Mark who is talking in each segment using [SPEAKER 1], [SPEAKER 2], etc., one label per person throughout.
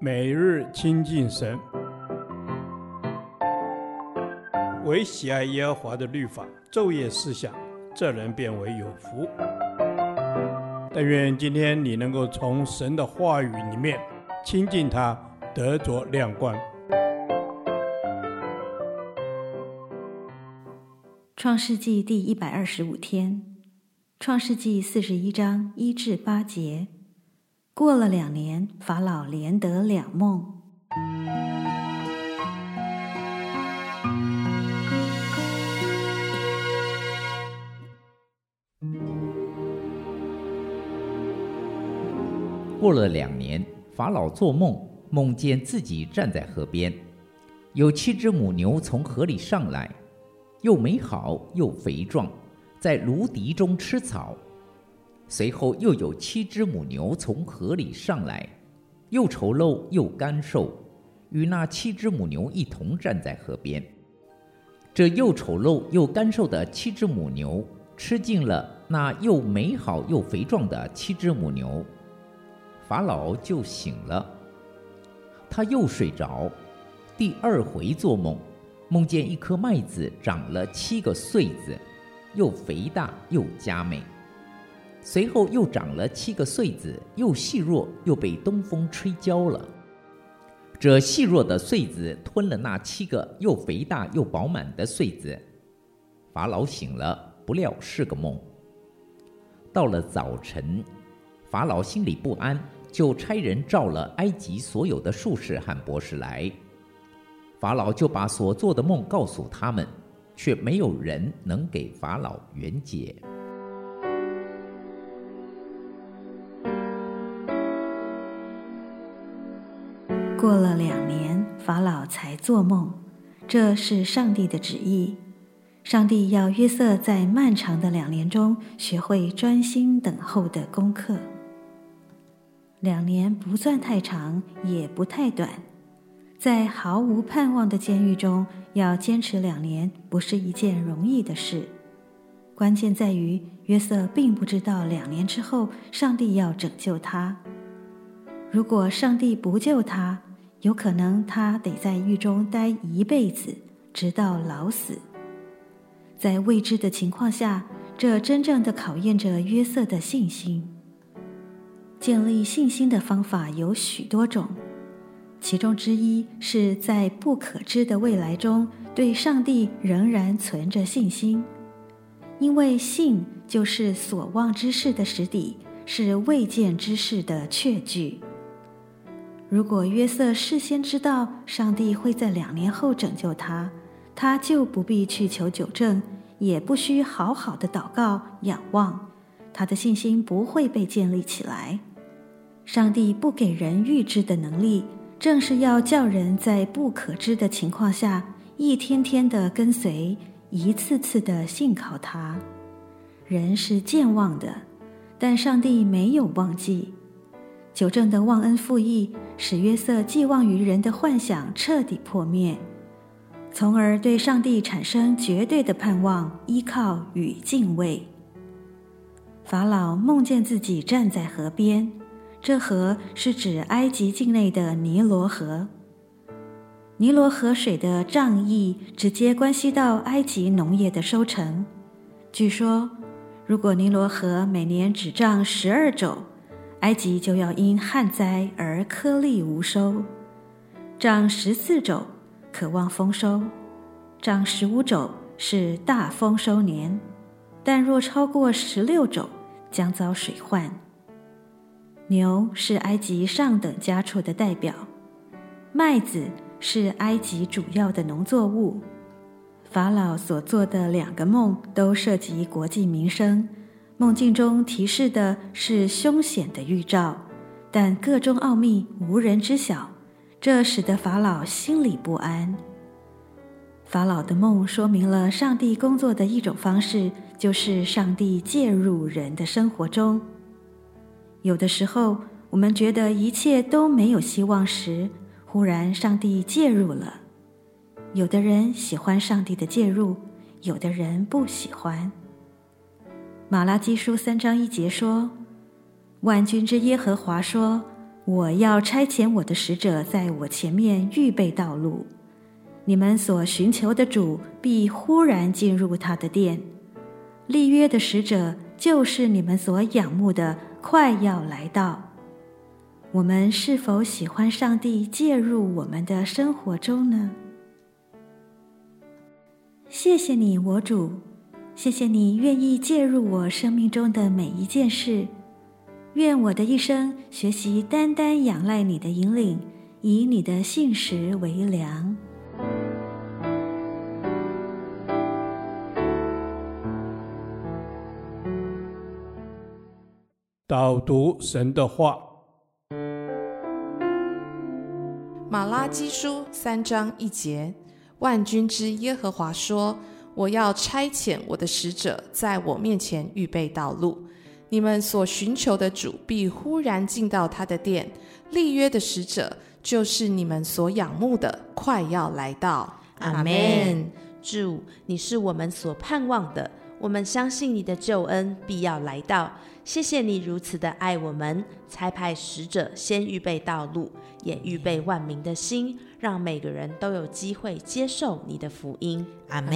[SPEAKER 1] 每日亲近神，唯喜爱耶和华的律法，昼夜思想，这人便为有福。但愿今天你能够从神的话语里面亲近他，得着亮光。
[SPEAKER 2] 创世纪第一百二十五天，创世纪四十一章一至八节。过了两年，法老连得两梦。
[SPEAKER 3] 过了两年，法老做梦，梦见自己站在河边，有七只母牛从河里上来，又美好又肥壮，在芦荻中吃草。随后又有七只母牛从河里上来，又丑陋又干瘦，与那七只母牛一同站在河边。这又丑陋又干瘦的七只母牛吃尽了那又美好又肥壮的七只母牛，法老就醒了。他又睡着，第二回做梦，梦见一颗麦子长了七个穗子，又肥大又佳美。随后又长了七个穗子，又细弱，又被东风吹焦了。这细弱的穗子吞了那七个又肥大又饱满的穗子。法老醒了，不料是个梦。到了早晨，法老心里不安，就差人召了埃及所有的术士和博士来。法老就把所做的梦告诉他们，却没有人能给法老圆解。
[SPEAKER 2] 过了两年，法老才做梦，这是上帝的旨意。上帝要约瑟在漫长的两年中学会专心等候的功课。两年不算太长，也不太短，在毫无盼望的监狱中要坚持两年，不是一件容易的事。关键在于约瑟并不知道两年之后上帝要拯救他。如果上帝不救他，有可能他得在狱中待一辈子，直到老死。在未知的情况下，这真正的考验着约瑟的信心。建立信心的方法有许多种，其中之一是在不可知的未来中，对上帝仍然存着信心，因为信就是所望之事的实底，是未见之事的确据。如果约瑟事先知道上帝会在两年后拯救他，他就不必去求纠正，也不需好好的祷告仰望，他的信心不会被建立起来。上帝不给人预知的能力，正是要叫人在不可知的情况下，一天天的跟随，一次次的信靠他。人是健忘的，但上帝没有忘记。纠正的忘恩负义，使约瑟寄望于人的幻想彻底破灭，从而对上帝产生绝对的盼望、依靠与敬畏。法老梦见自己站在河边，这河是指埃及境内的尼罗河。尼罗河水的涨溢直接关系到埃及农业的收成。据说，如果尼罗河每年只涨十二肘，埃及就要因旱灾而颗粒无收，长十四肘可望丰收，长十五肘是大丰收年，但若超过十六肘，将遭水患。牛是埃及上等家畜的代表，麦子是埃及主要的农作物。法老所做的两个梦都涉及国计民生。梦境中提示的是凶险的预兆，但个中奥秘无人知晓，这使得法老心里不安。法老的梦说明了上帝工作的一种方式，就是上帝介入人的生活中。有的时候，我们觉得一切都没有希望时，忽然上帝介入了。有的人喜欢上帝的介入，有的人不喜欢。马拉基书三章一节说：“万军之耶和华说，我要差遣我的使者在我前面预备道路，你们所寻求的主必忽然进入他的殿。立约的使者就是你们所仰慕的，快要来到。我们是否喜欢上帝介入我们的生活中呢？谢谢你，我主，谢谢你愿意介入我生命中的每一件事。愿我的一生学习单单仰赖你的引领，以你的信实为粮。
[SPEAKER 1] 导读神的话，
[SPEAKER 4] 马拉基书三章一节。万军之耶和华说：“我要差遣我的使者在我面前预备道路，你们所寻求的主必忽然进到他的殿。立约的使者就是你们所仰慕的，快要来到。”
[SPEAKER 5] 阿门。主，你是我们所盼望的，我们相信你的救恩必要来到。谢谢你如此的爱我们，差派使者先预备道路，也预备万民的心，让每个人都有机会接受你的福音。
[SPEAKER 6] 阿门，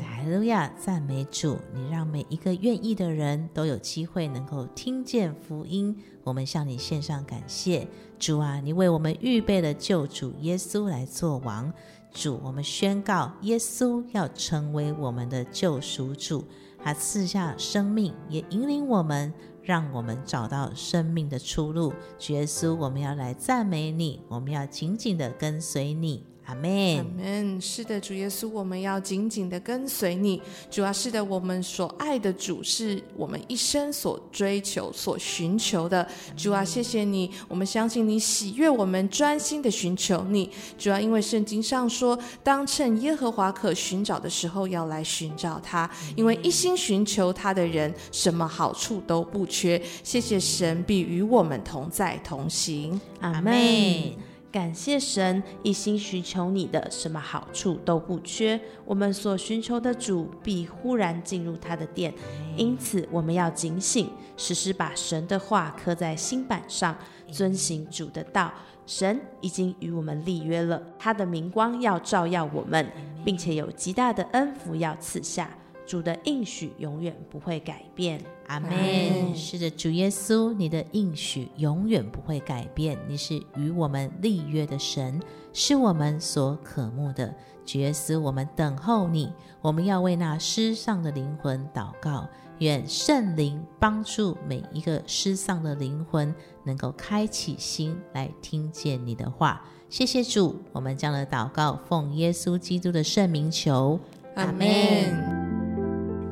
[SPEAKER 6] 哈利路亚，赞美主！你让每一个愿意的人都有机会能够听见福音。我们向你献上感谢，主啊，你为我们预备了救主耶稣来做王。主，我们宣告，耶稣要成为我们的救赎主。他赐下生命，也引领我们，让我们找到生命的出路。主耶稣，我们要来赞美你，我们要紧紧的跟随你。阿门，阿
[SPEAKER 4] 门。是的，主耶稣，我们要紧紧的跟随你。主要是的，我们所爱的主，是我们一生所追求、所寻求的。主啊，谢谢你，我们相信你喜悦我们专心的寻求你。主要因为圣经上说，当趁耶和华可寻找的时候，要来寻找他，因为一心寻求他的人，什么好处都不缺。谢谢神，必与我们同在同行。
[SPEAKER 5] 阿门。感谢神，一心寻求你的，什么好处都不缺。我们所寻求的主必忽然进入他的殿，因此我们要警醒，时时把神的话刻在心板上，遵行主的道。神已经与我们立约了，他的明光要照耀我们，并且有极大的恩福要赐下。主的应许永远不会改变，
[SPEAKER 6] 阿门。是的，主耶稣，你的应许永远不会改变。你是与我们立约的神，是我们所渴慕的。主耶稣，我们等候你。我们要为那失丧的灵魂祷告，愿圣灵帮助每一个失丧的灵魂，能够开启心来听见你的话。谢谢主，我们将的祷告奉耶稣基督的圣名求，阿门。